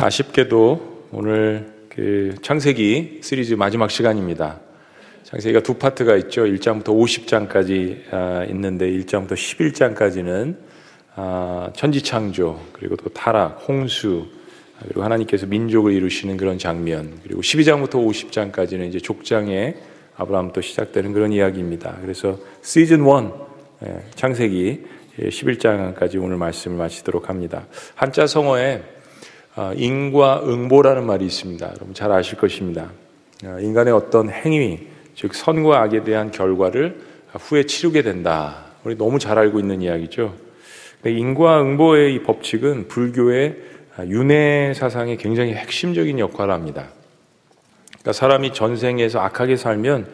아쉽게도 오늘 그 창세기 시리즈 마지막 시간입니다. 창세기가 두 파트가 있죠. 1장부터 50장까지 아, 있는데 1장부터 11장까지는 아, 천지창조 그리고 또 타락, 홍수 그리고 하나님께서 민족을 이루시는 그런 장면 그리고 12장부터 50장까지는 이제 족장의 아브라함부터 시작되는 그런 이야기입니다. 그래서 시즌 1 예, 창세기 11장까지 오늘 말씀을 마치도록 합니다. 한자 성어에 아, 인과 응보라는 말이 있습니다. 여러분 잘 아실 것입니다. 아, 인간의 어떤 행위, 즉 선과 악에 대한 결과를 후에 치르게 된다. 우리 너무 잘 알고 있는 이야기죠. 인과 응보의 이 법칙은 불교의 윤회 사상의 굉장히 핵심적인 역할을 합니다. 그러니까 사람이 전생에서 악하게 살면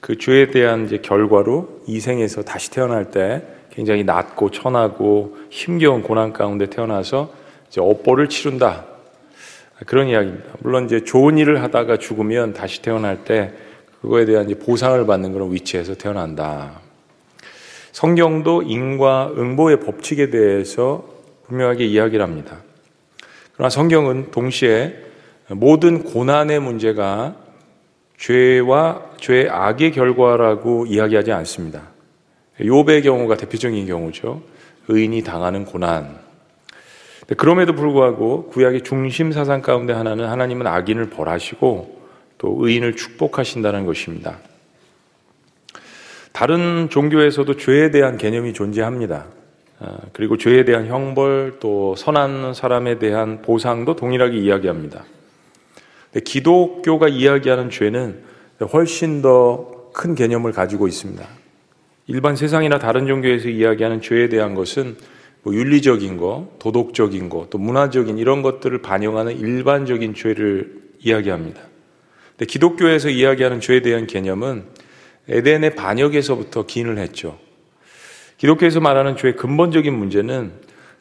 그 죄에 대한 이제 결과로 이생에서 다시 태어날 때 굉장히 낮고 천하고 힘겨운 고난 가운데 태어나서 이제 업보를 치른다. 그런 이야기입니다. 물론 이제 좋은 일을 하다가 죽으면 다시 태어날 때 그거에 대한 이제 보상을 받는 그런 위치에서 태어난다. 성경도 인과 응보의 법칙에 대해서 분명하게 이야기를 합니다. 그러나 성경은 동시에 모든 고난의 문제가 죄와 죄의 악의 결과라고 이야기하지 않습니다. 욥의 경우가 대표적인 경우죠. 의인이 당하는 고난. 그럼에도 불구하고 구약의 중심 사상 가운데 하나는 하나님은 악인을 벌하시고 또 의인을 축복하신다는 것입니다. 다른 종교에서도 죄에 대한 개념이 존재합니다. 아, 그리고 죄에 대한 형벌 또 선한 사람에 대한 보상도 동일하게 이야기합니다. 기독교가 이야기하는 죄는 훨씬 더 큰 개념을 가지고 있습니다. 일반 세상이나 다른 종교에서 이야기하는 죄에 대한 것은 뭐 윤리적인 거, 도덕적인 거, 또 문화적인 이런 것들을 반영하는 일반적인 죄를 이야기합니다. 근데 기독교에서 이야기하는 죄에 대한 개념은 에덴의 반역에서부터 기인을 했죠. 기독교에서 말하는 죄의 근본적인 문제는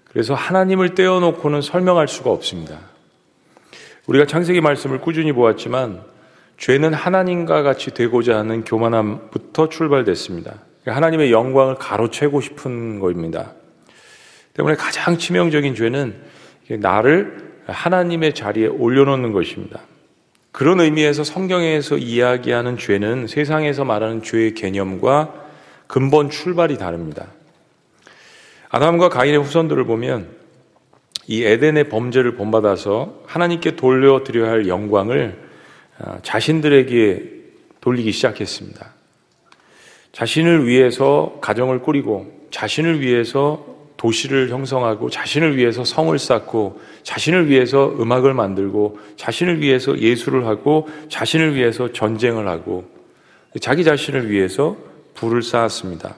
그래서 하나님을 떼어놓고는 설명할 수가 없습니다. 우리가 창세기 말씀을 꾸준히 보았지만 죄는 하나님과 같이 되고자 하는 교만함부터 출발됐습니다. 하나님의 영광을 가로채고 싶은 것입니다. 때문에 가장 치명적인 죄는 나를 하나님의 자리에 올려놓는 것입니다. 그런 의미에서 성경에서 이야기하는 죄는 세상에서 말하는 죄의 개념과 근본 출발이 다릅니다. 아담과 가인의 후손들을 보면 이 에덴의 범죄를 본받아서 하나님께 돌려드려야 할 영광을 아, 자신들에게 돌리기 시작했습니다. 자신을 위해서 가정을 꾸리고 자신을 위해서 도시를 형성하고 자신을 위해서 성을 쌓고 자신을 위해서 음악을 만들고 자신을 위해서 예술을 하고 자신을 위해서 전쟁을 하고 자기 자신을 위해서 불을 쌓았습니다.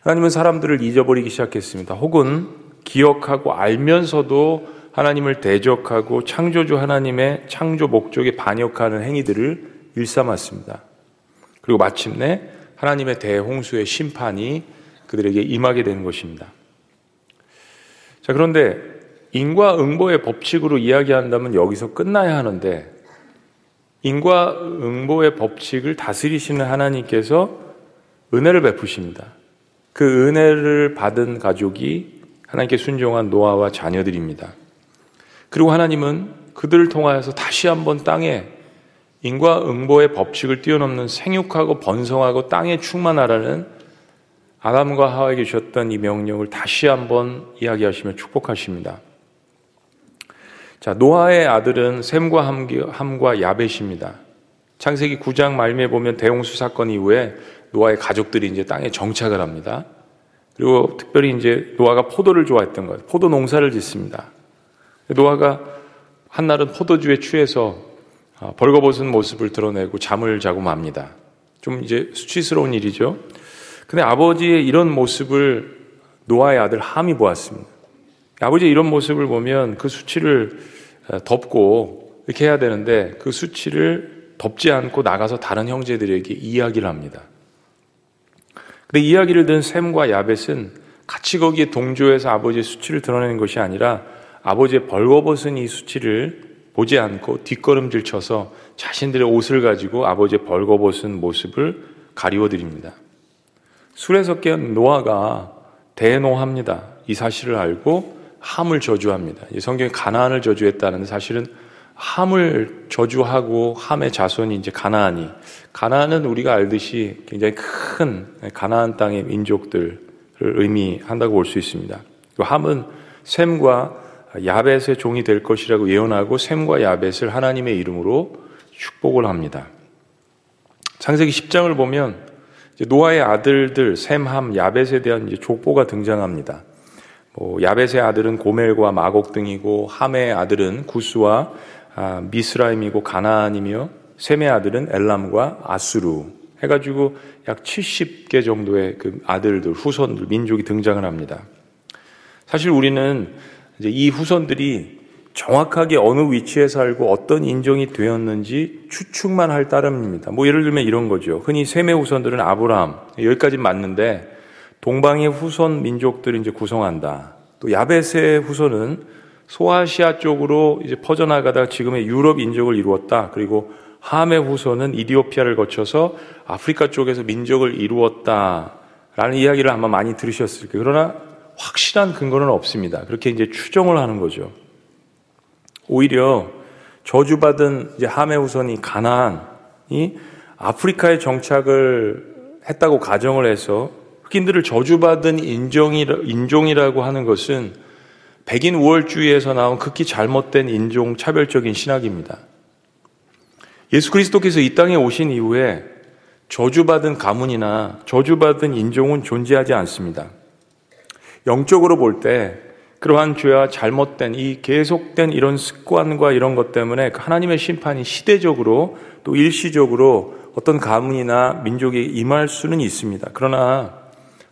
하나님은 사람들을 잊어버리기 시작했습니다. 혹은 기억하고 알면서도 하나님을 대적하고 창조주 하나님의 창조 목적에 반역하는 행위들을 일삼았습니다. 그리고 마침내 하나님의 대홍수의 심판이 그들에게 임하게 되는 것입니다. 자, 그런데 인과응보의 법칙으로 이야기한다면 여기서 끝나야 하는데 인과응보의 법칙을 다스리시는 하나님께서 은혜를 베푸십니다. 그 은혜를 받은 가족이 하나님께 순종한 노아와 자녀들입니다. 그리고 하나님은 그들을 통하여서 다시 한번 땅에 인과응보의 법칙을 뛰어넘는 생육하고 번성하고 땅에 충만하라는 아담과 하와에게 주셨던 이 명령을 다시 한번 이야기하시며 축복하십니다. 자, 노아의 아들은 샘과 함과 야벳입니다. 창세기 9장 말미에 보면 대홍수 사건 이후에 노아의 가족들이 이제 땅에 정착을 합니다. 그리고 특별히 이제 노아가 포도를 좋아했던 것, 포도 농사를 짓습니다. 노아가 한날은 포도주에 취해서 아, 벌거벗은 모습을 드러내고 잠을 자고 맙니다. 좀 이제 수치스러운 일이죠. 근데 아버지의 이런 모습을 노아의 아들 함이 보았습니다. 아버지의 이런 모습을 보면 그 수치를 어, 덮고 이렇게 해야 되는데 그 수치를 덮지 않고 나가서 다른 형제들에게 이야기를 합니다. 근데 이야기를 든 샘과 야벳은 같이 거기에 동조해서 아버지의 수치를 드러내는 것이 아니라 아버지의 벌거벗은 이 수치를 보지 않고 뒷걸음질 쳐서 자신들의 옷을 가지고 아버지의 벌거벗은 모습을 가리워 드립니다. 술에서 깬 노아가 대노합니다. 이 사실을 알고 함을 저주합니다. 성경에 가나안을 저주했다는데 사실은 함을 저주하고 함의 자손이 이제 가나안이 가나안은 우리가 알듯이 굉장히 큰 가나안 땅의 민족들을 의미한다고 볼 수 있습니다. 그 함은 셈과 야벳의 종이 될 것이라고 예언하고 셈과 야벳을 하나님의 이름으로 축복을 합니다. 창세기 10장을 보면 노아의 아들들 셈, 함, 야벳에 대한 이제 족보가 등장합니다. 뭐 야벳의 아들은 고멜과 마곡 등이고 함의 아들은 구스와 아, 미스라임이고 가나안이며 셈의 아들은 엘람과 아수루 해가지고 약 70개 정도의 그 아들들 후손들 민족이 등장을 합니다. 사실 우리는 이제 이 후손들이 정확하게 어느 위치에 살고 어떤 인종이 되었는지 추측만 할 따름입니다. 뭐 예를 들면 이런 거죠. 흔히 셈의 후손들은 아브라함 여기까지 맞는데 동방의 후손 민족들을 이제 구성한다. 또 야벳의 후손은 소아시아 쪽으로 이제 퍼져나가다가 지금의 유럽 인족을 이루었다. 그리고 함의 후손은 이디오피아를 거쳐서 아프리카 쪽에서 민족을 이루었다 라는 이야기를 아마 많이 들으셨을 거예요. 그러나 확실한 근거는 없습니다. 그렇게 이제 추정을 하는 거죠. 오히려 저주받은 이제 후손이 가나안이 아프리카에 정착을 했다고 가정을 해서 흑인들을 저주받은 인종이라, 인종이라고 하는 것은 백인 우월주의에서 나온 극히 잘못된 인종 차별적인 신학입니다. 예수 그리스도께서 이 땅에 오신 이후에 저주받은 가문이나 저주받은 인종은 존재하지 않습니다. 영적으로 볼 때 그러한 죄와 잘못된 이 계속된 이런 습관과 이런 것 때문에 그 하나님의 심판이 시대적으로 또 일시적으로 어떤 가문이나 민족에 임할 수는 있습니다. 그러나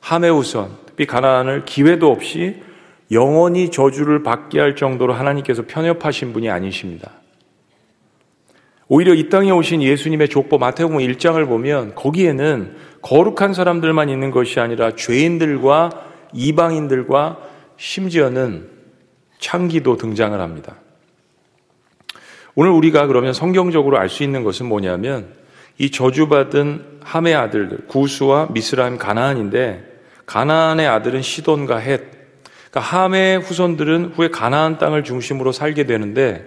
함의 우선, 특히 가나안을 기회도 없이 영원히 저주를 받게 할 정도로 하나님께서 편협하신 분이 아니십니다. 오히려 이 땅에 오신 예수님의 족보 마태복음 1장을 보면 거기에는 거룩한 사람들만 있는 것이 아니라 죄인들과 이방인들과 심지어는 창기도 등장을 합니다. 오늘 우리가 그러면 성경적으로 알 수 있는 것은 뭐냐면 이 저주받은 함의 아들들 구수와 미스라임 가나안인데 가나안의 아들은 시돈과 헷. 그러니까 함의 후손들은 후에 가나안 땅을 중심으로 살게 되는데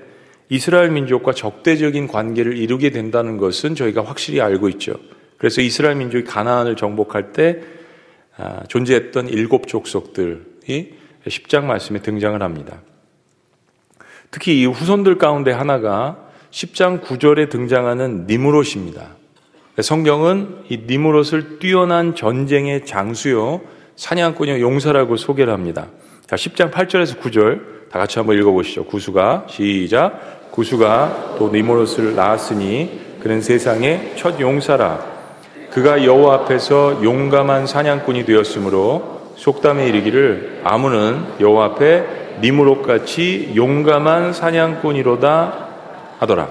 이스라엘 민족과 적대적인 관계를 이루게 된다는 것은 저희가 확실히 알고 있죠. 그래서 이스라엘 민족이 가나안을 정복할 때 아, 존재했던 일곱 족속들이 10장 말씀에 등장을 합니다. 특히 이 후손들 가운데 하나가 10장 9절에 등장하는 니무롯입니다. 성경은 이 니무롯을 뛰어난 전쟁의 장수요, 사냥꾼요, 용사라고 소개를 합니다. 자, 10장 8절에서 9절 다 같이 한번 읽어보시죠. 구수가 시작. 구수가 또 니무롯을 낳았으니 그는 세상의 첫 용사라. 그가 여호와 앞에서 용감한 사냥꾼이 되었으므로 속담에 이르기를 아무는 여호와 앞에 니무롯같이 용감한 사냥꾼이로다 하더라.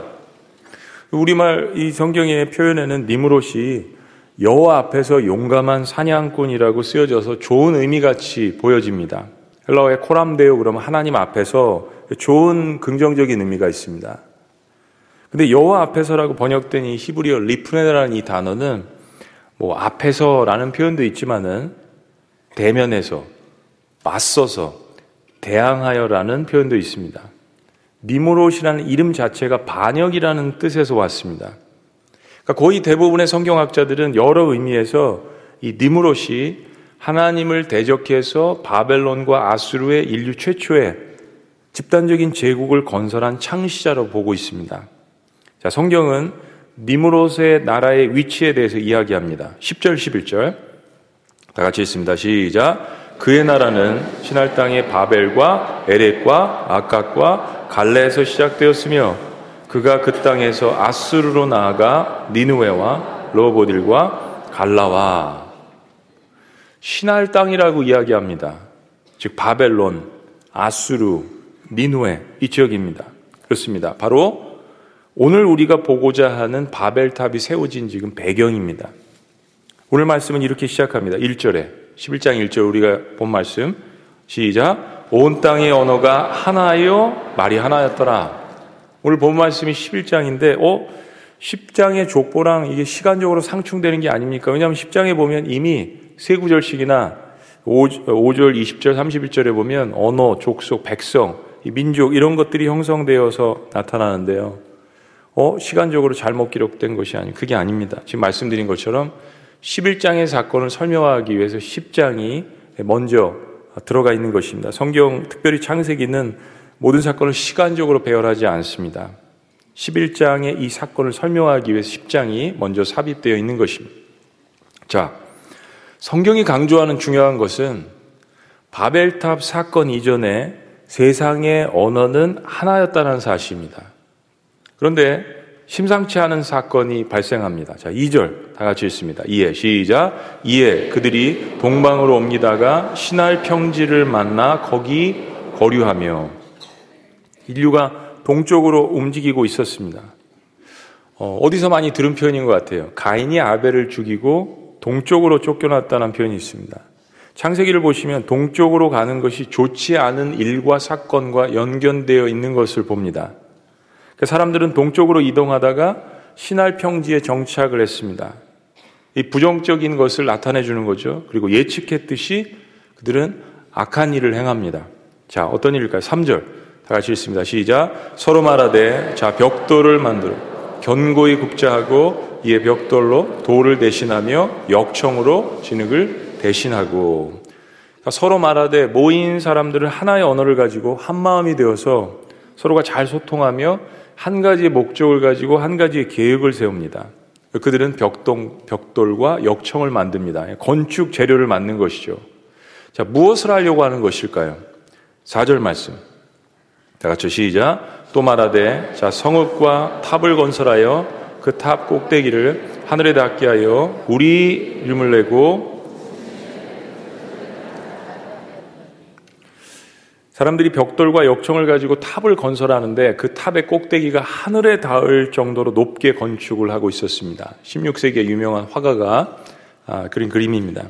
우리말 이 성경의 표현에는 니무롯이 여호와 앞에서 용감한 사냥꾼이라고 쓰여져서 좋은 의미같이 보여집니다. 헬라어의 코람데오 그러면 하나님 앞에서 좋은 긍정적인 의미가 있습니다. 근데 여호와 앞에서라고 번역된 이 히브리어 리프네라는 이 단어는 뭐 앞에서라는 표현도 있지만은 대면해서 맞서서 대항하여라는 표현도 있습니다. 니모롯이라는 이름 자체가 반역이라는 뜻에서 왔습니다. 그러니까 거의 대부분의 성경학자들은 여러 의미에서 이 니무롯이 하나님을 대적해서 바벨론과 아수르의 인류 최초의 집단적인 제국을 건설한 창시자로 보고 있습니다. 자, 성경은 니무롯의 나라의 위치에 대해서 이야기합니다. 10절, 11절. 다 같이 있습니다. 시작. 그의 나라는 신할 땅의 바벨과 에렉과 아각과 갈레에서 시작되었으며 그가 그 땅에서 아스르로 나아가 니누웨와 로보딜과 갈라와 신할 땅이라고 이야기합니다. 즉 바벨론, 아수르, 니누웨 이 지역입니다. 그렇습니다. 바로 오늘 우리가 보고자 하는 바벨탑이 세워진 지금 배경입니다. 오늘 말씀은 이렇게 시작합니다. 1절에 11장 1절 우리가 본 말씀 시작 온 땅의 언어가 하나요 말이 하나였더라. 오늘 본 말씀이 11장인데 어 10장의 족보랑 이게 시간적으로 상충되는 게 아닙니까? 왜냐하면 10장에 보면 이미 세 구절씩이나 5절, 20절, 31절에 보면 언어, 족속, 백성, 민족 이런 것들이 형성되어서 나타나는데요. 어, 시간적으로 잘못 기록된 것이 아니 그게 아닙니다. 지금 말씀드린 것처럼 11장의 사건을 설명하기 위해서 10장이 먼저 들어가 있는 것입니다. 성경 특별히 창세기는 모든 사건을 시간적으로 배열하지 않습니다. 11장의 이 사건을 설명하기 위해서 10장이 먼저 삽입되어 있는 것입니다. 자, 성경이 강조하는 중요한 것은 바벨탑 사건 이전에 세상의 언어는 하나였다는 사실입니다. 그런데 심상치 않은 사건이 발생합니다. 자, 2절 다 같이 읽습니다. 이에 시작. 이에 그들이 동방으로 옮기다가 신할 평지를 만나 거기 거류하며 인류가 동쪽으로 움직이고 있었습니다. 어, 디서 많이 들은 표현인 것 같아요. 가인이 아벨을 죽이고 동쪽으로 쫓겨났다는 표현이 있습니다. 창세기를 보시면 동쪽으로 가는 것이 좋지 않은 일과 사건과 연결되어 있는 것을 봅니다. 그 사람들은 동쪽으로 이동하다가 신할 평지에 정착을 했습니다. 이 부정적인 것을 나타내 주는 거죠. 그리고 예측했듯이 그들은 악한 일을 행합니다. 자, 어떤 일일까요? 3절. 다 같이 읽습니다. 시작. 서로 말하되 자 벽돌을 만들어 견고히 굽자하고 이에 벽돌로 돌을 대신하며 역청으로 진흙을 대신하고 그러니까 서로 말하되 모인 사람들은 하나의 언어를 가지고 한 마음이 되어서 서로가 잘 소통하며 한 가지의 목적을 가지고 한 가지의 계획을 세웁니다. 그들은 벽돌, 벽돌과 역청을 만듭니다. 건축 재료를 만든 것이죠. 자, 무엇을 하려고 하는 것일까요? 4절 말씀. 다 같이 시작. 또 말하되 자 성읍과 탑을 건설하여 그 탑 꼭대기를 하늘에 닿게 하여 우리 이름을 내고 사람들이 벽돌과 역청을 가지고 탑을 건설하는데 그 탑의 꼭대기가 하늘에 닿을 정도로 높게 건축을 하고 있었습니다. 16세기의 유명한 화가가 아, 그린 그림입니다.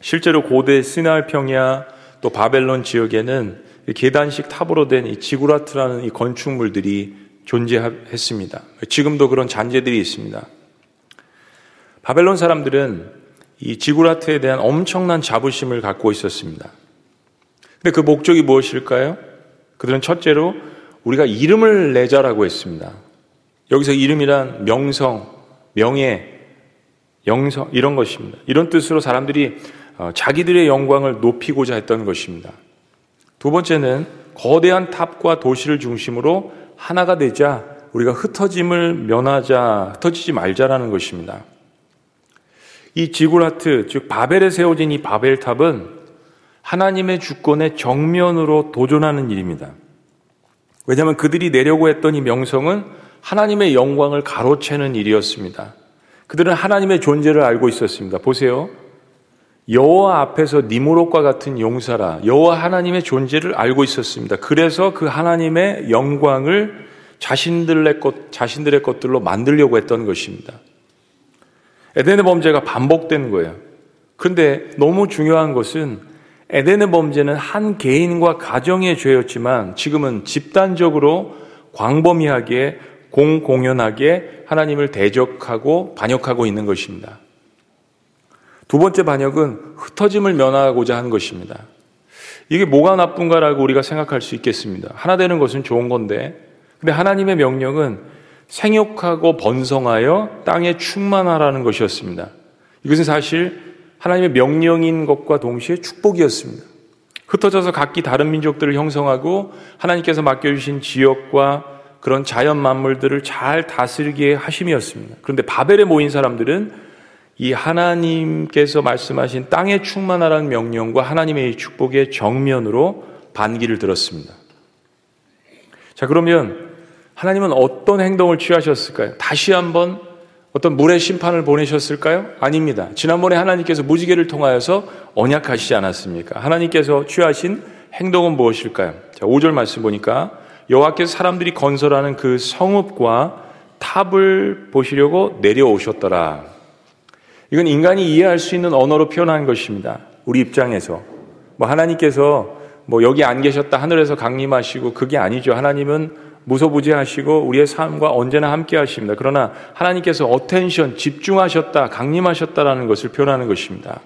실제로 고대 시날 평야 또 바벨론 지역에는 계단식 탑으로 된 이 지구라트라는 이 건축물들이 존재했습니다. 지금도 그런 잔재들이 있습니다. 바벨론 사람들은 이 지구라트에 대한 엄청난 자부심을 갖고 있었습니다. 근데 그 목적이 무엇일까요? 그들은 첫째로 우리가 이름을 내자라고 했습니다. 여기서 이름이란 명성, 명예, 영성 이런 것입니다. 이런 뜻으로 사람들이 어, 자기들의 영광을 높이고자 했던 것입니다. 두 번째는 거대한 탑과 도시를 중심으로 하나가 되자 우리가 흩어짐을 면하자, 흩어지지 말자라는 것입니다. 이 지구라트, 즉 바벨에 세워진 이 바벨탑은 하나님의 주권의 정면으로 도전하는 일입니다. 왜냐하면 그들이 내려고 했던 이 명성은 하나님의 영광을 가로채는 일이었습니다. 그들은 하나님의 존재를 알고 있었습니다. 보세요. 여호와 앞에서 니무롯과 같은 용사라 여호와 하나님의 존재를 알고 있었습니다. 그래서 그 하나님의 영광을 자신들의 것 자신들의 것들로 만들려고 했던 것입니다. 에덴의 범죄가 반복된 거예요. 그런데 너무 중요한 것은 에덴의 범죄는 한 개인과 가정의 죄였지만 지금은 집단적으로 광범위하게 공공연하게 하나님을 대적하고 반역하고 있는 것입니다. 두 번째 반역은 흩어짐을 면하고자 한 것입니다. 이게 뭐가 나쁜가라고 우리가 생각할 수 있겠습니다. 하나 되는 것은 좋은 건데, 근데 하나님의 명령은 생육하고 번성하여 땅에 충만하라는 것이었습니다. 이것은 사실 하나님의 명령인 것과 동시에 축복이었습니다. 흩어져서 각기 다른 민족들을 형성하고 하나님께서 맡겨주신 지역과 그런 자연 만물들을 잘 다스리게 하심이었습니다. 그런데 바벨에 모인 사람들은 이 하나님께서 말씀하신 땅에 충만하라는 명령과 하나님의 축복의 정면으로 반기를 들었습니다. 자, 그러면 하나님은 어떤 행동을 취하셨을까요? 다시 한번 어떤 물의 심판을 보내셨을까요? 아닙니다. 지난번에 하나님께서 무지개를 통하여서 언약하시지 않았습니까? 하나님께서 취하신 행동은 무엇일까요? 자, 5절 말씀 보니까 여호와께서 사람들이 건설하는 그 성읍과 탑을 보시려고 내려오셨더라. 이건 인간이 이해할 수 있는 언어로 표현한 것입니다. 우리 입장에서. 뭐 하나님께서 뭐 여기 안 계셨다 하늘에서 강림하시고 그게 아니죠. 하나님은 무소부지하시고 우리의 삶과 언제나 함께 하십니다. 그러나 하나님께서 attention 집중하셨다, 강림하셨다라는 것을 표현하는 것입니다.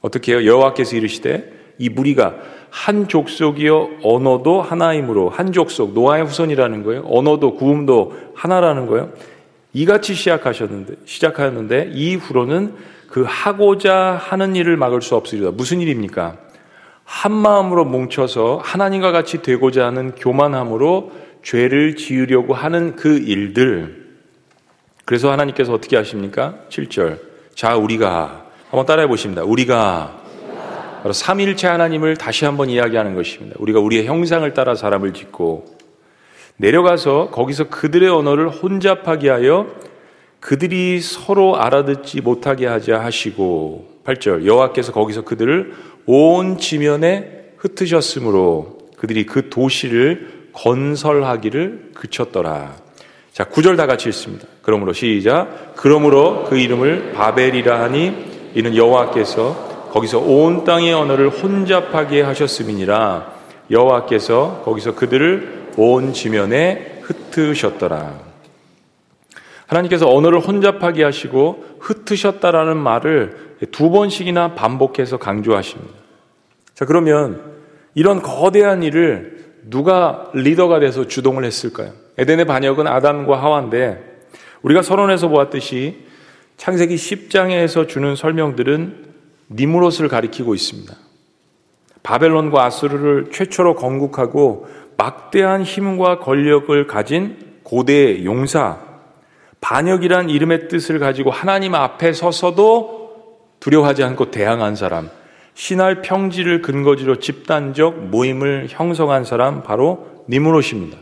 어떻게 해요? 여호와께서 이르시되 이 무리가 한 족속이요 언어도 하나이므로 한 족속 노아의 후손이라는 거예요. 언어도 구음도 하나라는 거예요. 이같이 시작하셨는데 시작하였는데 이후로는 그 하고자 하는 일을 막을 수 없으리라. 무슨 일입니까? 한 마음으로 뭉쳐서 하나님과 같이 되고자 하는 교만함으로 죄를 지으려고 하는 그 일들. 그래서 하나님께서 어떻게 하십니까? 7절. 자, 우리가 한번 따라해 보십니다. 우리가 바로 삼일체 하나님을 다시 한번 이야기하는 것입니다. 우리가 우리의 형상을 따라 사람을 짓고 내려가서 거기서 그들의 언어를 혼잡하게 하여 그들이 서로 알아듣지 못하게 하자 하시고 8절 여호와께서 거기서 그들을 온 지면에 흩으셨으므로 그들이 그 도시를 건설하기를 그쳤더라. 자, 9절 다 같이 읽습니다. 그러므로 시작. 그러므로 그 이름을 바벨이라 하니 이는 여호와께서 거기서 온 땅의 언어를 혼잡하게 하셨음이니라. 여호와께서 거기서 그들을 온 지면에 흩으셨더라. 하나님께서 언어를 혼잡하게 하시고 흩으셨다라는 말을 두 번씩이나 반복해서 강조하십니다. 자, 그러면 이런 거대한 일을 누가 리더가 돼서 주동을 했을까요? 에덴의 반역은 아담과 하와인데 우리가 서론에서 보았듯이 창세기 10장에서 주는 설명들은 니무롯을 가리키고 있습니다. 바벨론과 아수르를 최초로 건국하고 막대한 힘과 권력을 가진 고대 용사 반역이란 이름의 뜻을 가지고 하나님 앞에 서서도 두려워하지 않고 대항한 사람, 신할 평지를 근거지로 집단적 모임을 형성한 사람 바로 니무롯입니다.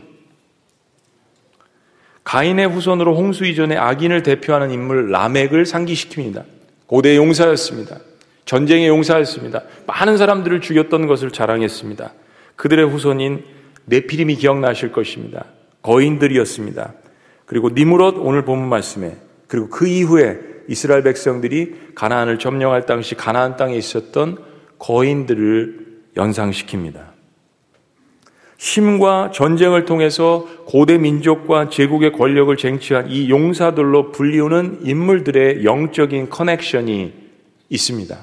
가인의 후손으로 홍수 이전에 악인을 대표하는 인물 라멕을 상기시킵니다. 고대 용사였습니다. 전쟁의 용사였습니다. 많은 사람들을 죽였던 것을 자랑했습니다. 그들의 후손인 네피림이 기억나실 것입니다. 거인들이었습니다. 그리고 니무롯 오늘 본문 말씀에 그리고 그 이후에 이스라엘 백성들이 가나안을 점령할 당시 가나안 땅에 있었던 거인들을 연상시킵니다. 힘과 전쟁을 통해서 고대 민족과 제국의 권력을 쟁취한 이 용사들로 불리우는 인물들의 영적인 커넥션이 있습니다.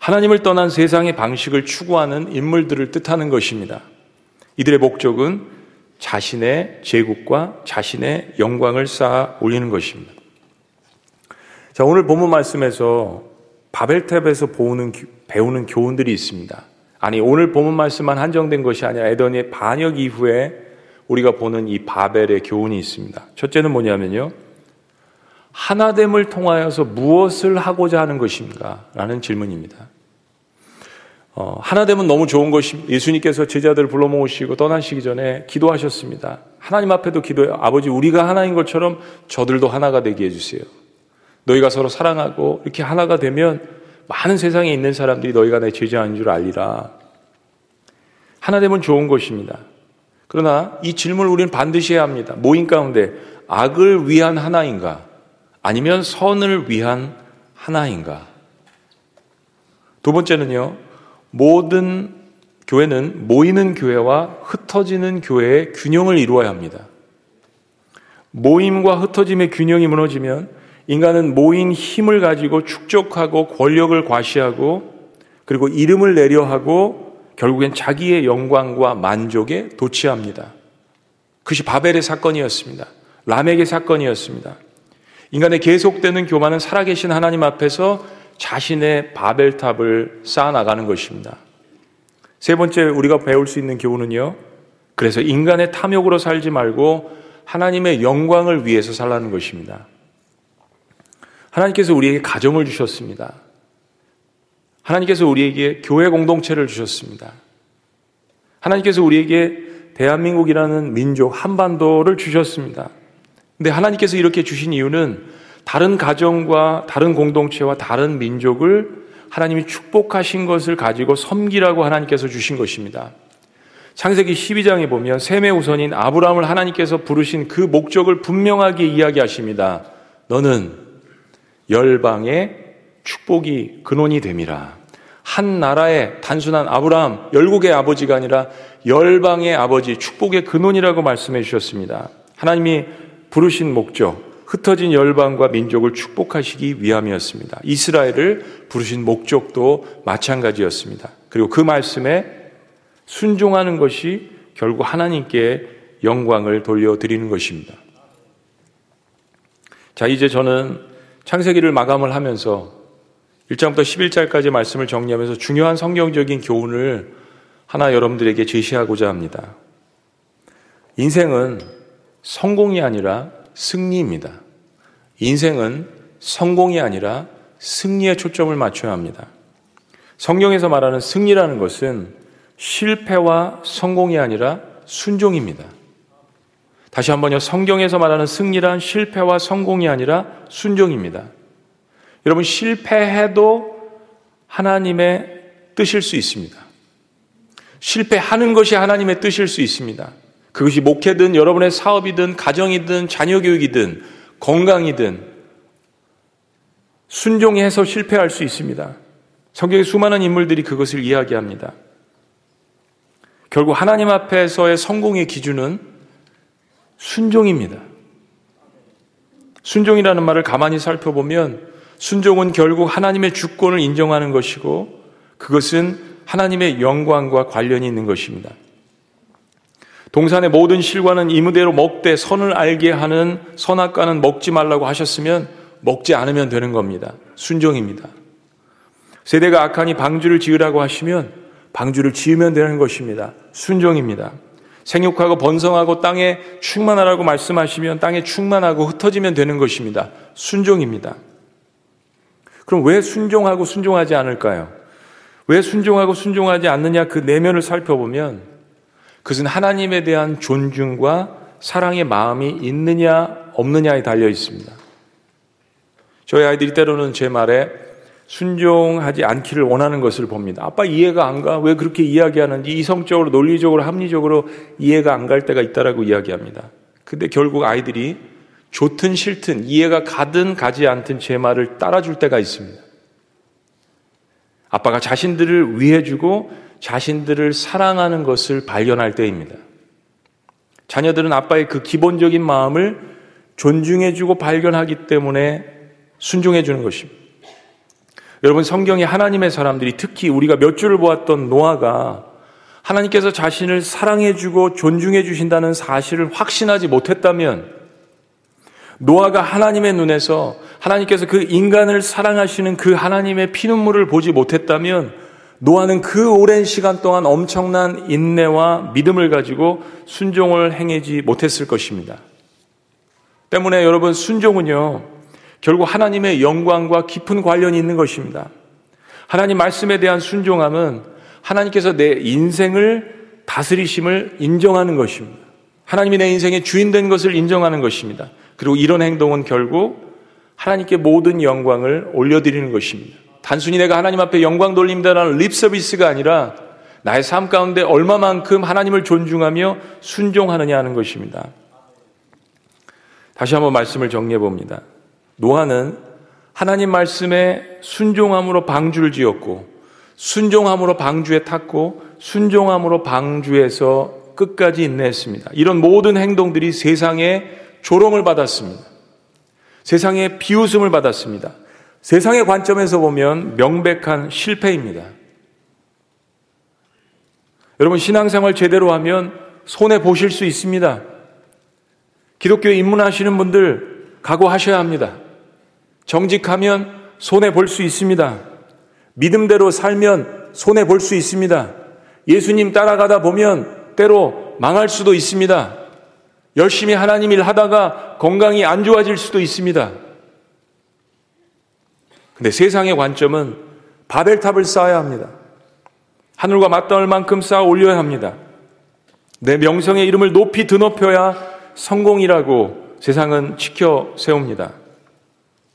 하나님을 떠난 세상의 방식을 추구하는 인물들을 뜻하는 것입니다. 이들의 목적은 자신의 제국과 자신의 영광을 쌓아 올리는 것입니다. 자, 오늘 본문 말씀에서 바벨탑에서 보는, 배우는 교훈들이 있습니다. 아니, 오늘 본문 말씀만 한정된 것이 아니라 에던의 반역 이후에 우리가 보는 이 바벨의 교훈이 있습니다. 첫째는 뭐냐면요. 하나됨을 통하여서 무엇을 하고자 하는 것인가? 라는 질문입니다. 어, 하나 되면 너무 좋은 것이 예수님께서 제자들을 불러 모으시고 떠나시기 전에 기도하셨습니다. 하나님 앞에도 기도해요. 아버지, 우리가 하나인 것처럼 저들도 하나가 되게 해주세요. 너희가 서로 사랑하고 이렇게 하나가 되면 많은 세상에 있는 사람들이 너희가 내 제자인 줄 알리라. 하나 되면 좋은 것입니다. 그러나 이 질문을 우리는 반드시 해야 합니다. 모임 가운데 악을 위한 하나인가? 아니면 선을 위한 하나인가? 두 번째는요, 모든 교회는 모이는 교회와 흩어지는 교회의 균형을 이루어야 합니다. 모임과 흩어짐의 균형이 무너지면 인간은 모인 힘을 가지고 축적하고 권력을 과시하고 그리고 이름을 내려 하고 결국엔 자기의 영광과 만족에 도취합니다. 그것이 바벨의 사건이었습니다. 라멕의 사건이었습니다. 인간의 계속되는 교만은 살아계신 하나님 앞에서 자신의 바벨탑을 쌓아나가는 것입니다. 세 번째 우리가 배울 수 있는 교훈은요. 그래서 인간의 탐욕으로 살지 말고 하나님의 영광을 위해서 살라는 것입니다. 하나님께서 우리에게 가정을 주셨습니다. 하나님께서 우리에게 교회 공동체를 주셨습니다. 하나님께서 우리에게 대한민국이라는 민족 한반도를 주셨습니다. 근데 하나님께서 이렇게 주신 이유는 다른 가정과 다른 공동체와 다른 민족을 하나님이 축복하신 것을 가지고 섬기라고 하나님께서 주신 것입니다. 창세기 12장에 보면 셈의 우선인 아브라함을 하나님께서 부르신 그 목적을 분명하게 이야기하십니다. 너는 열방의 축복이 근원이 됨이라. 한 나라의 단순한 아브라함, 열국의 아버지가 아니라 열방의 아버지, 축복의 근원이라고 말씀해 주셨습니다. 하나님이 부르신 목적, 흩어진 열방과 민족을 축복하시기 위함이었습니다. 이스라엘을 부르신 목적도 마찬가지였습니다. 그리고 그 말씀에 순종하는 것이 결국 하나님께 영광을 돌려드리는 것입니다. 자, 이제 저는 창세기를 마감을 하면서 1장부터 11절까지 말씀을 정리하면서 중요한 성경적인 교훈을 하나 여러분들에게 제시하고자 합니다. 인생은 성공이 아니라 승리입니다. 인생은 성공이 아니라 승리에 초점을 맞춰야 합니다. 성경에서 말하는 승리라는 것은 실패와 성공이 아니라 순종입니다. 다시 한번요. 성경에서 말하는 승리란 실패와 성공이 아니라 순종입니다. 여러분, 실패해도 하나님의 뜻일 수 있습니다. 실패하는 것이 하나님의 뜻일 수 있습니다. 그것이 목회든 여러분의 사업이든 가정이든 자녀 교육이든 건강이든 순종해서 실패할 수 있습니다. 성경의 수많은 인물들이 그것을 이야기합니다. 결국 하나님 앞에서의 성공의 기준은 순종입니다. 순종이라는 말을 가만히 살펴보면 순종은 결국 하나님의 주권을 인정하는 것이고 그것은 하나님의 영광과 관련이 있는 것입니다. 동산의 모든 실과는 이무대로 먹되 선을 알게 하는 선악과는 먹지 말라고 하셨으면 먹지 않으면 되는 겁니다. 순종입니다. 세대가 악하니 방주를 지으라고 하시면 방주를 지으면 되는 것입니다. 순종입니다. 생육하고 번성하고 땅에 충만하라고 말씀하시면 땅에 충만하고 흩어지면 되는 것입니다. 순종입니다. 그럼 왜 순종하고 순종하지 않을까요? 왜 순종하고 순종하지 않느냐 그 내면을 살펴보면 그것은 하나님에 대한 존중과 사랑의 마음이 있느냐 없느냐에 달려 있습니다. 저희 아이들이 때로는 제 말에 순종하지 않기를 원하는 것을 봅니다. 아빠 이해가 안 가? 왜 그렇게 이야기하는지 이성적으로 논리적으로 합리적으로 이해가 안 갈 때가 있다라고 이야기합니다. 근데 결국 아이들이 좋든 싫든 이해가 가든 가지 않든 제 말을 따라줄 때가 있습니다. 아빠가 자신들을 위해 주고 자신들을 사랑하는 것을 발견할 때입니다. 자녀들은 아빠의 그 기본적인 마음을 존중해주고 발견하기 때문에 순종해주는 것입니다. 여러분 성경에 하나님의 사람들이 특히 우리가 몇 줄을 보았던 노아가 하나님께서 자신을 사랑해주고 존중해주신다는 사실을 확신하지 못했다면 노아가 하나님의 눈에서 하나님께서 그 인간을 사랑하시는 그 하나님의 피눈물을 보지 못했다면 노아는 그 오랜 시간 동안 엄청난 인내와 믿음을 가지고 순종을 행하지 못했을 것입니다. 때문에 여러분 순종은요 결국 하나님의 영광과 깊은 관련이 있는 것입니다. 하나님 말씀에 대한 순종함은 하나님께서 내 인생을 다스리심을 인정하는 것입니다. 하나님이 내 인생의 주인 된 것을 인정하는 것입니다. 그리고 이런 행동은 결국 하나님께 모든 영광을 올려드리는 것입니다. 단순히 내가 하나님 앞에 영광 돌립니다라는 립 서비스가 아니라 나의 삶 가운데 얼마만큼 하나님을 존중하며 순종하느냐 하는 것입니다. 다시 한번 말씀을 정리해 봅니다. 노아는 하나님 말씀에 순종함으로 방주를 지었고 순종함으로 방주에 탔고 순종함으로 방주에서 끝까지 인내했습니다. 이런 모든 행동들이 세상에 조롱을 받았습니다. 세상에 비웃음을 받았습니다. 세상의 관점에서 보면 명백한 실패입니다. 여러분, 신앙생활 제대로 하면 손해 보실 수 있습니다. 기독교에 입문하시는 분들 각오하셔야 합니다. 정직하면 손해 볼 수 있습니다. 믿음대로 살면 손해 볼 수 있습니다. 예수님 따라가다 보면 때로 망할 수도 있습니다. 열심히 하나님 일 하다가 건강이 안 좋아질 수도 있습니다. 근데 세상의 관점은 바벨탑을 쌓아야 합니다. 하늘과 맞닿을 만큼 쌓아 올려야 합니다. 내 명성의 이름을 높이 드높여야 성공이라고 세상은 지켜 세웁니다.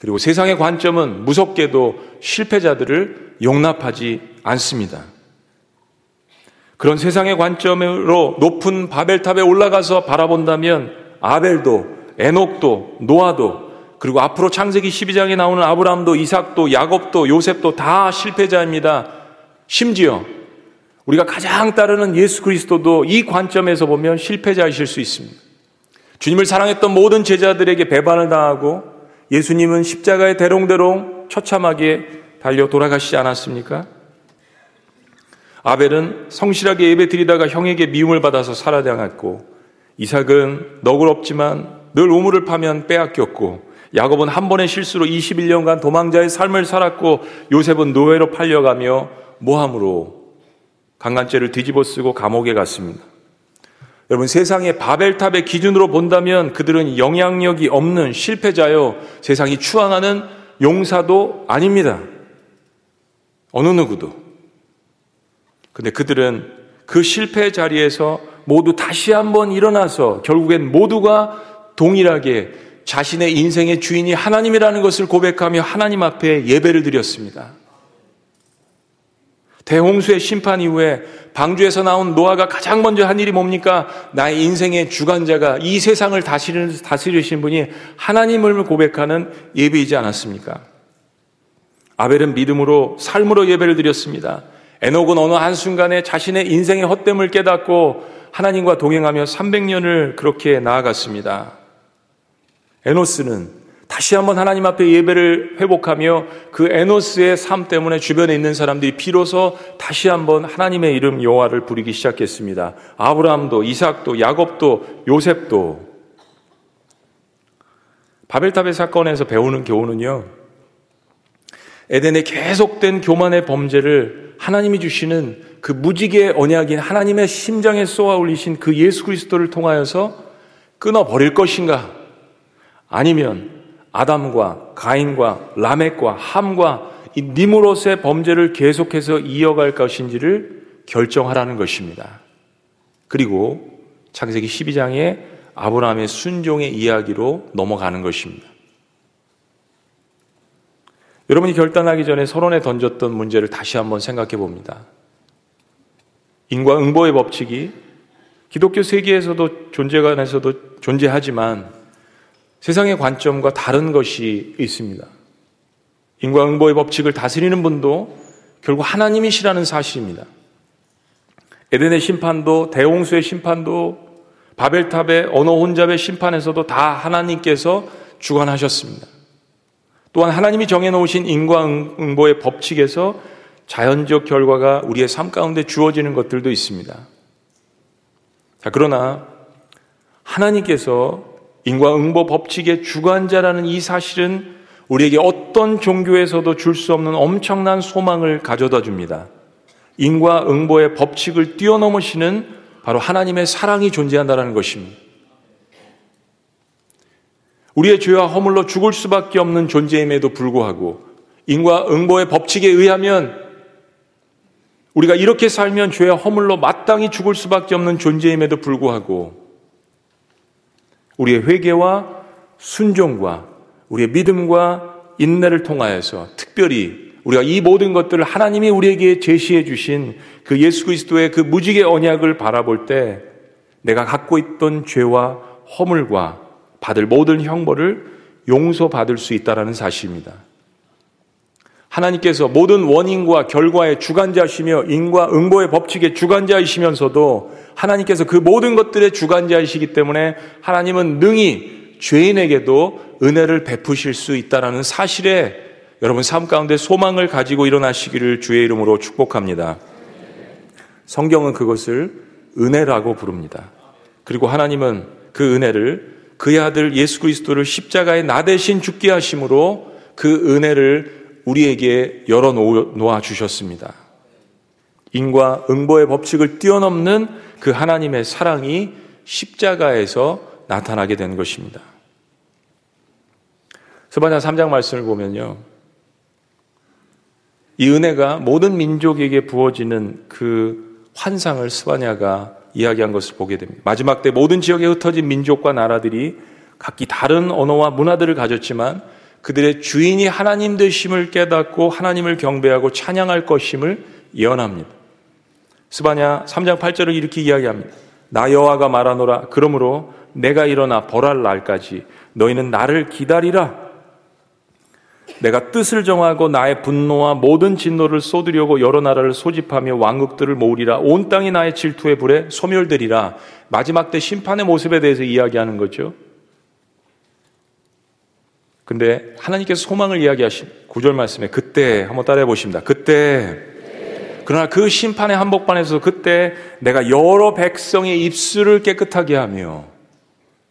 그리고 세상의 관점은 무섭게도 실패자들을 용납하지 않습니다. 그런 세상의 관점으로 높은 바벨탑에 올라가서 바라본다면 아벨도 에녹도 노아도 그리고 앞으로 창세기 12장에 나오는 아브라함도 이삭도 야곱도 요셉도 다 실패자입니다. 심지어 우리가 가장 따르는 예수 그리스도도 이 관점에서 보면 실패자이실 수 있습니다. 주님을 사랑했던 모든 제자들에게 배반을 당하고 예수님은 십자가의 대롱대롱 처참하게 달려 돌아가시지 않았습니까? 아벨은 성실하게 예배 드리다가 형에게 미움을 받아서 살아당했고 이삭은 너그럽지만 늘 우물을 파면 빼앗겼고 야곱은 한 번의 실수로 21년간 도망자의 삶을 살았고 요셉은 노예로 팔려가며 모함으로 강간죄를 뒤집어 쓰고 감옥에 갔습니다. 여러분 세상의 바벨탑의 기준으로 본다면 그들은 영향력이 없는 실패자요 세상이 추앙하는 용사도 아닙니다. 어느 누구도. 근데 그들은 그 실패 자리에서 모두 다시 한번 일어나서 결국엔 모두가 동일하게 자신의 인생의 주인이 하나님이라는 것을 고백하며 하나님 앞에 예배를 드렸습니다. 대홍수의 심판 이후에 방주에서 나온 노아가 가장 먼저 한 일이 뭡니까? 나의 인생의 주관자가 이 세상을 다스리신 분이 하나님을 고백하는 예배이지 않았습니까? 아벨은 믿음으로 삶으로 예배를 드렸습니다. 에녹은 어느 한순간에 자신의 인생의 헛됨을 깨닫고 하나님과 동행하며 300년을 그렇게 나아갔습니다. 에노스는 다시 한번 하나님 앞에 예배를 회복하며 그 에노스의 삶 때문에 주변에 있는 사람들이 비로소 다시 한번 하나님의 이름 여호와를 부르기 시작했습니다. 아브라함도 이삭도 야곱도 요셉도 바벨탑의 사건에서 배우는 교훈은요. 에덴의 계속된 교만의 범죄를 하나님이 주시는 그 무지개의 언약인 하나님의 심장에 쏘아 올리신 그 예수 그리스도를 통하여서 끊어버릴 것인가? 아니면 아담과 가인과 라멕과 함과 이 니무롯의 범죄를 계속해서 이어갈 것인지를 결정하라는 것입니다. 그리고 창세기 12장에 아브라함의 순종의 이야기로 넘어가는 것입니다. 여러분이 결단하기 전에 서론에 던졌던 문제를 다시 한번 생각해 봅니다. 인과 응보의 법칙이 기독교 세계에서도 존재관에서도 존재하지만 세상의 관점과 다른 것이 있습니다. 인과응보의 법칙을 다스리는 분도 결국 하나님이시라는 사실입니다. 에덴의 심판도 대홍수의 심판도 바벨탑의 언어 혼잡의 심판에서도 다 하나님께서 주관하셨습니다. 또한 하나님이 정해놓으신 인과응보의 법칙에서 자연적 결과가 우리의 삶 가운데 주어지는 것들도 있습니다. 자, 그러나 하나님께서 인과응보 법칙의 주관자라는 이 사실은 우리에게 어떤 종교에서도 줄 수 없는 엄청난 소망을 가져다 줍니다. 인과응보의 법칙을 뛰어넘으시는 바로 하나님의 사랑이 존재한다는 것입니다. 우리의 죄와 허물로 죽을 수밖에 없는 존재임에도 불구하고 인과응보의 법칙에 의하면 우리가 이렇게 살면 죄와 허물로 마땅히 죽을 수밖에 없는 존재임에도 불구하고 우리의 회개와 순종과 우리의 믿음과 인내를 통하여서 특별히 우리가 이 모든 것들을 하나님이 우리에게 제시해 주신 그 예수 그리스도의 그 무지개 언약을 바라볼 때 내가 갖고 있던 죄와 허물과 받을 모든 형벌을 용서받을 수 있다라는 사실입니다. 하나님께서 모든 원인과 결과의 주관자시며 인과 응보의 법칙의 주관자이시면서도 하나님께서 그 모든 것들의 주관자이시기 때문에 하나님은 능히 죄인에게도 은혜를 베푸실 수 있다라는 사실에 여러분 삶 가운데 소망을 가지고 일어나시기를 주의 이름으로 축복합니다. 성경은 그것을 은혜라고 부릅니다. 그리고 하나님은 그 은혜를 그의 아들 예수 그리스도를 십자가에 나 대신 죽게 하심으로 그 은혜를 우리에게 열어 놓아 주셨습니다. 인과 응보의 법칙을 뛰어넘는 그 하나님의 사랑이 십자가에서 나타나게 된 것입니다. 스바냐 3장 말씀을 보면요. 이 은혜가 모든 민족에게 부어지는 그 환상을 스바냐가 이야기한 것을 보게 됩니다. 마지막 때 모든 지역에 흩어진 민족과 나라들이 각기 다른 언어와 문화들을 가졌지만 그들의 주인이 하나님 되심을 깨닫고 하나님을 경배하고 찬양할 것임을 예언합니다. 스바냐 3장 8절을 이렇게 이야기합니다. 나 여호와가 말하노라 그러므로 내가 일어나 벌할 날까지 너희는 나를 기다리라. 내가 뜻을 정하고 나의 분노와 모든 진노를 쏟으려고 여러 나라를 소집하며 왕국들을 모으리라. 온 땅이 나의 질투의 불에 소멸되리라. 마지막 때 심판의 모습에 대해서 이야기하는 거죠. 근데 하나님께서 소망을 이야기하신 구절 말씀에 그때 한번 따라해 보십니다. 그때 그러나 그 심판의 한복판에서 그때 내가 여러 백성의 입술을 깨끗하게 하며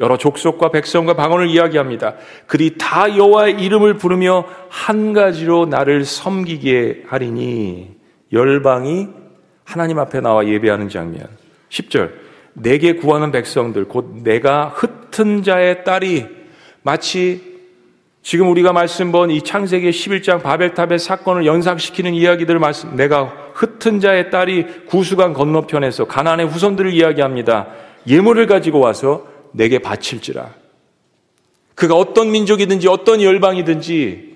여러 족속과 백성과 방언을 이야기합니다. 그리 다 여호와의 이름을 부르며 한 가지로 나를 섬기게 하리니 열방이 하나님 앞에 나와 예배하는 장면. 10절. 내게 구하는 백성들 곧 내가 흩은 자의 딸이 마치 지금 우리가 말씀 본 이 창세기 11장 바벨탑의 사건을 연상시키는 이야기들을 말씀 내가 흩은 자의 딸이 구수강 건너편에서 가난의 후손들을 이야기합니다. 예물을 가지고 와서 내게 바칠지라. 그가 어떤 민족이든지 어떤 열방이든지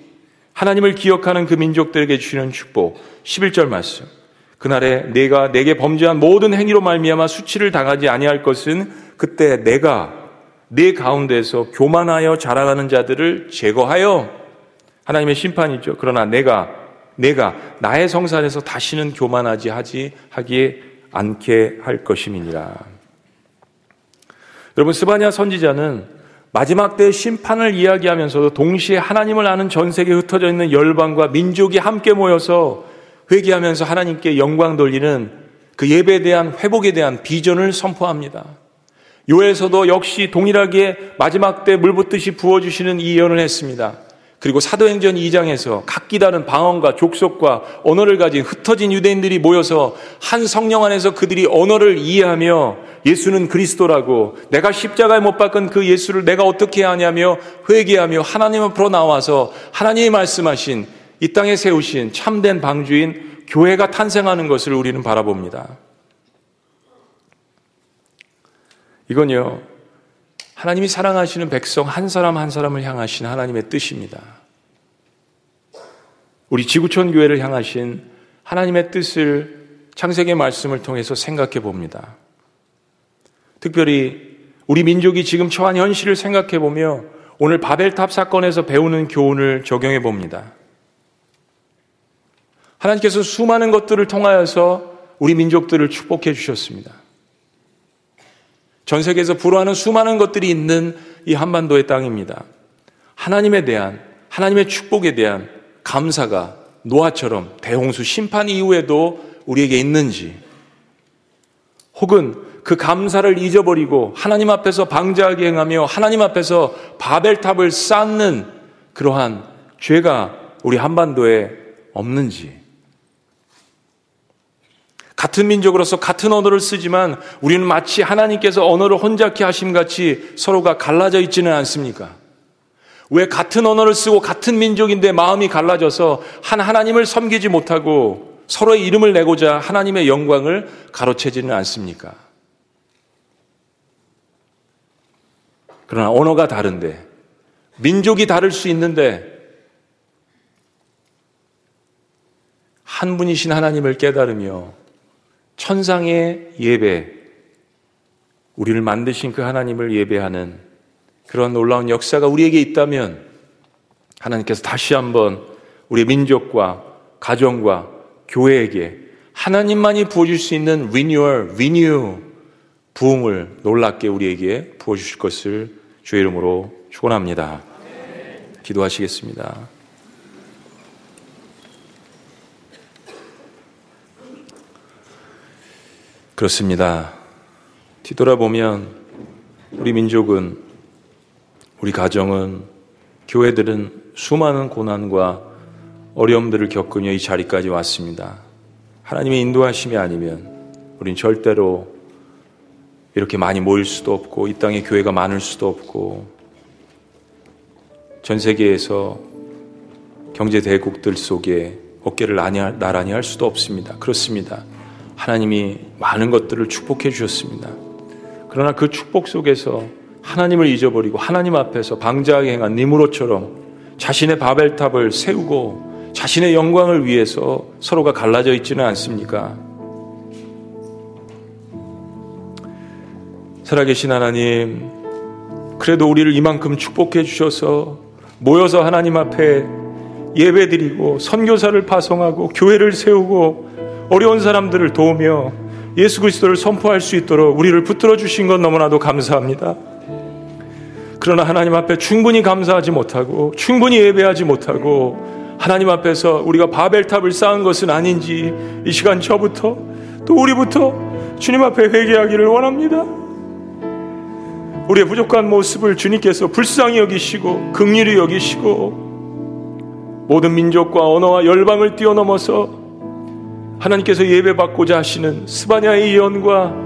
하나님을 기억하는 그 민족들에게 주시는 축복. 11절 말씀. 그날에 내가 내게 범죄한 모든 행위로 말미암아 수치를 당하지 아니할 것은 그때 내가 내 가운데서 교만하여 자라가는 자들을 제거하여 하나님의 심판이죠. 그러나 내가 내가 나의 성산에서 다시는 교만하지 하지 하기에 않게 할 것임이니라. 여러분 스바냐 선지자는 마지막 때의 심판을 이야기하면서도 동시에 하나님을 아는 전 세계에 흩어져 있는 열방과 민족이 함께 모여서 회개하면서 하나님께 영광 돌리는 그 예배에 대한 회복에 대한 비전을 선포합니다. 요에서도 역시 동일하게 마지막 때 물붓듯이 부어주시는 이 예언을 했습니다. 그리고 사도행전 2장에서 각기 다른 방언과 족속과 언어를 가진 흩어진 유대인들이 모여서 한 성령 안에서 그들이 언어를 이해하며 예수는 그리스도라고 내가 십자가에 못 박은 그 예수를 내가 어떻게 하냐며 회개하며 하나님 앞으로 나와서 하나님이 말씀하신 이 땅에 세우신 참된 방주인 교회가 탄생하는 것을 우리는 바라봅니다. 이건요, 하나님이 사랑하시는 백성 한 사람 한 사람을 향하신 하나님의 뜻입니다. 우리 지구촌 교회를 향하신 하나님의 뜻을 창세기 말씀을 통해서 생각해 봅니다. 특별히 우리 민족이 지금 처한 현실을 생각해 보며 오늘 바벨탑 사건에서 배우는 교훈을 적용해 봅니다. 하나님께서 수많은 것들을 통하여서 우리 민족들을 축복해 주셨습니다. 전 세계에서 불어하는 수많은 것들이 있는 이 한반도의 땅입니다. 하나님에 대한, 하나님의 축복에 대한 감사가 노아처럼 대홍수 심판 이후에도 우리에게 있는지, 혹은 그 감사를 잊어버리고 하나님 앞에서 방자하게 행하며 하나님 앞에서 바벨탑을 쌓는 그러한 죄가 우리 한반도에 없는지, 같은 민족으로서 같은 언어를 쓰지만 우리는 마치 하나님께서 언어를 혼잡케 하심 같이 서로가 갈라져 있지는 않습니까? 왜 같은 언어를 쓰고 같은 민족인데 마음이 갈라져서 한 하나님을 섬기지 못하고 서로의 이름을 내고자 하나님의 영광을 가로채지는 않습니까? 그러나 언어가 다른데, 민족이 다를 수 있는데, 한 분이신 하나님을 깨달으며 천상의 예배, 우리를 만드신 그 하나님을 예배하는 그런 놀라운 역사가 우리에게 있다면 하나님께서 다시 한번 우리 민족과 가정과 교회에게 하나님만이 부어줄 수 있는 renewal, renew, 부흥을 놀랍게 우리에게 부어주실 것을 주의 이름으로 축원합니다. 기도하시겠습니다. 그렇습니다. 뒤돌아보면 우리 민족은, 우리 가정은, 교회들은 수많은 고난과 어려움들을 겪으며 이 자리까지 왔습니다. 하나님의 인도하심이 아니면 우린 절대로 이렇게 많이 모일 수도 없고 이 땅에 교회가 많을 수도 없고 전 세계에서 경제 대국들 속에 어깨를 나란히 할 수도 없습니다. 그렇습니다. 하나님이 많은 것들을 축복해 주셨습니다. 그러나 그 축복 속에서 하나님을 잊어버리고 하나님 앞에서 방자하게 행한 니무로처럼 자신의 바벨탑을 세우고 자신의 영광을 위해서 서로가 갈라져 있지는 않습니까? 살아계신 하나님, 그래도 우리를 이만큼 축복해 주셔서 모여서 하나님 앞에 예배드리고 선교사를 파송하고 교회를 세우고 어려운 사람들을 도우며 예수 그리스도를 선포할 수 있도록 우리를 붙들어 주신 것 너무나도 감사합니다. 그러나 하나님 앞에 충분히 감사하지 못하고 충분히 예배하지 못하고 하나님 앞에서 우리가 바벨탑을 쌓은 것은 아닌지 이 시간 저부터 또 우리부터 주님 앞에 회개하기를 원합니다. 우리의 부족한 모습을 주님께서 불쌍히 여기시고 극률히 여기시고 모든 민족과 언어와 열방을 뛰어넘어서 하나님께서 예배받고자 하시는 스바냐의 예언과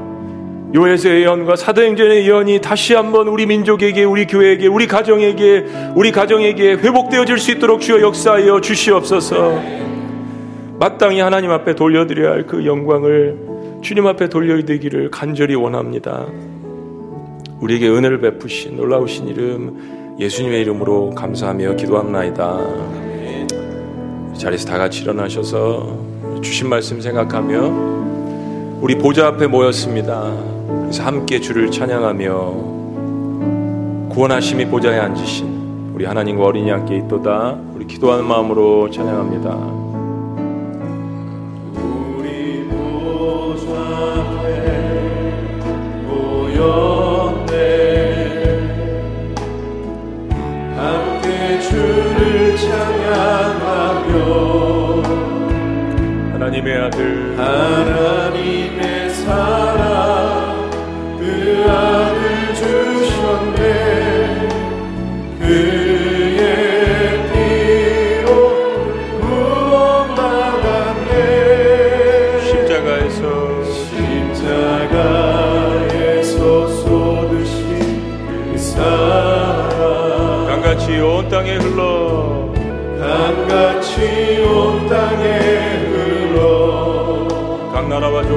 요에스의 예언과 사도행전의 예언이 다시 한번 우리 민족에게 우리 교회에게 우리 가정에게 우리 가정에게 회복되어질 수 있도록 주여 역사하여 주시옵소서. 마땅히 하나님 앞에 돌려드려야 할 그 영광을 주님 앞에 돌려드리기를 간절히 원합니다. 우리에게 은혜를 베푸신 놀라우신 이름 예수님의 이름으로 감사하며 기도합나이다. 자리에서 다 같이 일어나셔서 주신 말씀 생각하며 우리 보좌 앞에 모였습니다. 그래서 함께 주를 찬양하며 구원하심이 보좌에 앉으신 우리 하나님과 어린이 함께 있도다. 우리 기도하는 마음으로 찬양합니다. 하나님의 아들. 하나님의 사랑 그 아들 주셨네. 그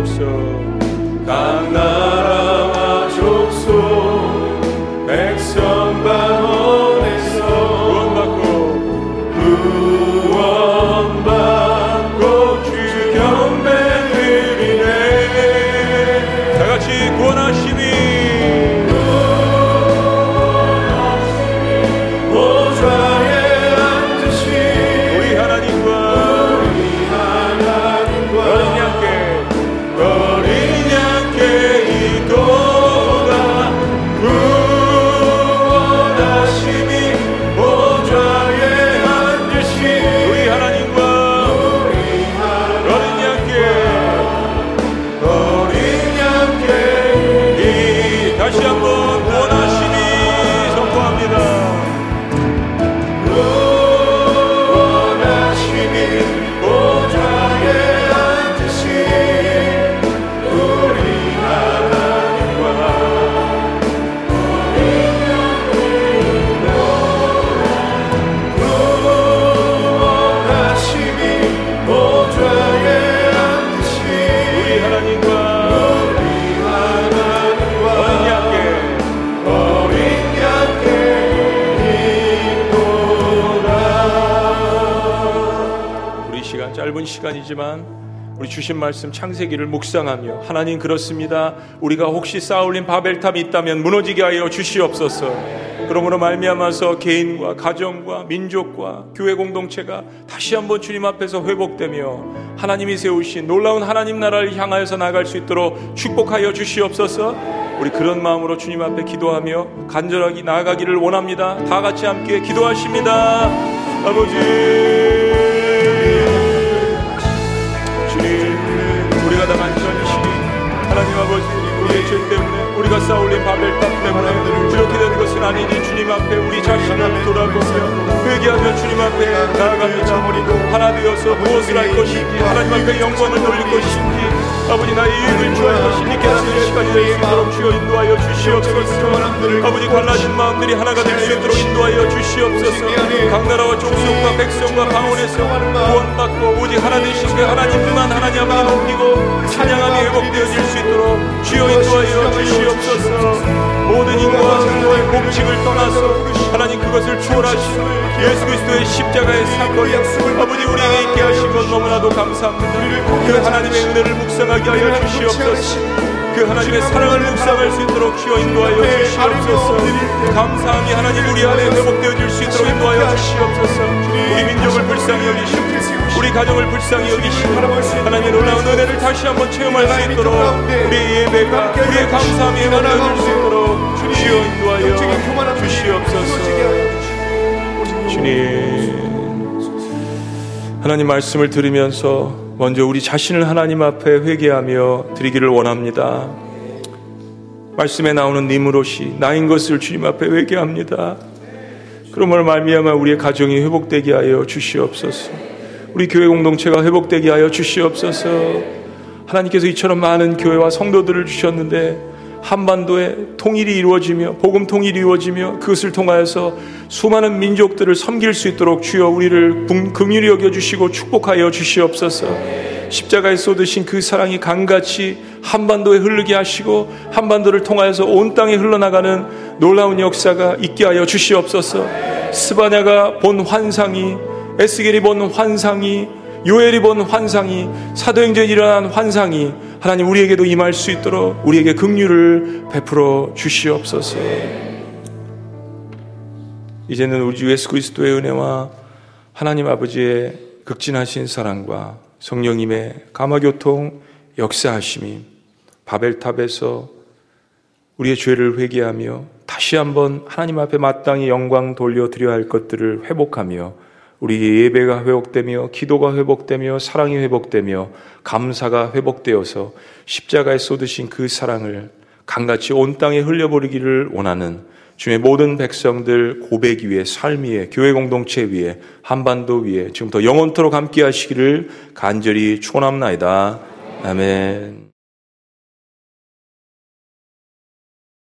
각 나라와 족속 시간이지만 우리 주신 말씀 창세기를 묵상하며 하나님 그렇습니다. 우리가 혹시 쌓아올린 바벨탑이 있다면 무너지게 하여 주시옵소서. 그러므로 말미암아서 개인과 가정과 민족과 교회 공동체가 다시 한번 주님 앞에서 회복되며 하나님이 세우신 놀라운 하나님 나라를 향하여서 나갈 수 있도록 축복하여 주시옵소서. 우리 그런 마음으로 주님 앞에 기도하며 간절하게 나아가기를 원합니다. 다 같이 함께 기도하십니다. 아버지 쌓아올린 바벨탑 때문에 이렇게 된 것은 아니니 주님 앞에 우리 자신을 돌아보며 회개하며 주님 앞에 나아갑니다 하나 되어서 무엇을 할 것인지 하나님 앞에 영광을 돌릴 것인지 아버지 나의 이익을 주할 것인지 깨닫는 시간이 될수 있도록 주여 인도하여 주시옵소서. 아버지 갈라진 마음들이 하나가 될 수 있도록 인도하여 주시옵소서. 각 나라와 족속과 백성과 방언에서 구원받고 오직 하나 되신 그 하나님만 하나님 앞에 높이고 찬양함이 회복되어질 수 있도록 주여 인도하여 주시옵소서. 모든 인과의 공식을 떠나서 하나님 그것을 추월하신 예수 그리스도의 십자가의 사건이 아버지 우리에게 있게 하신 것 너무나도 감사합니다. 그 하나님의 은혜를 묵상 하게 하여 주시옵소서. 그 하나님의 사랑을 묵상할 수 있도록 주여 인도하여 주시옵소서. 감사함이 하나님 우리 안에 회복되어 질 수 있도록 인도하여 주시옵소서. 우리 민족을 불쌍히 여기시고 우리 가정을 불쌍히 여기시고 하나님의 놀라운 은혜를 다시 한번 체험할 수 있도록 우리의 예배가 우리의 감사함이 회복되어질 수 있도록 주여 인도하여 주시옵소서. 주님 하나님 말씀을 들으면서 먼저 우리 자신을 하나님 앞에 회개하며 드리기를 원합니다. 말씀에 나오는 니무롯이 나인 것을 주님 앞에 회개합니다. 그러므로 말미암아 우리의 가정이 회복되게 하여 주시옵소서. 우리 교회 공동체가 회복되게 하여 주시옵소서. 하나님께서 이처럼 많은 교회와 성도들을 주셨는데 한반도에 통일이 이루어지며 복음 통일이 이루어지며 그것을 통하여서 수많은 민족들을 섬길 수 있도록 주여 우리를 긍휼히 여겨 주시고 축복하여 주시옵소서. 십자가에 쏟으신 그 사랑이 강같이 한반도에 흐르게 하시고 한반도를 통하여서 온 땅에 흘러나가는 놀라운 역사가 있게 하여 주시옵소서. 스바냐가 본 환상이 에스겔이 본 환상이 요엘이 본 환상이 사도행전에 일어난 환상이 하나님 우리에게도 임할 수 있도록 우리에게 긍휼을 베풀어 주시옵소서. 이제는 우리 주 예수 그리스도의 은혜와 하나님 아버지의 극진하신 사랑과 성령님의 감화교통 역사하심이 바벨탑에서 우리의 죄를 회개하며 다시 한번 하나님 앞에 마땅히 영광 돌려드려야 할 것들을 회복하며 우리 예배가 회복되며 기도가 회복되며 사랑이 회복되며 감사가 회복되어서 십자가에 쏟으신 그 사랑을 강같이 온 땅에 흘려버리기를 원하는 주의 모든 백성들 고백 위에 삶 위에 교회 공동체 위에 한반도 위에 지금부터 영원토록 함께 하시기를 간절히 축원합니다. 아멘.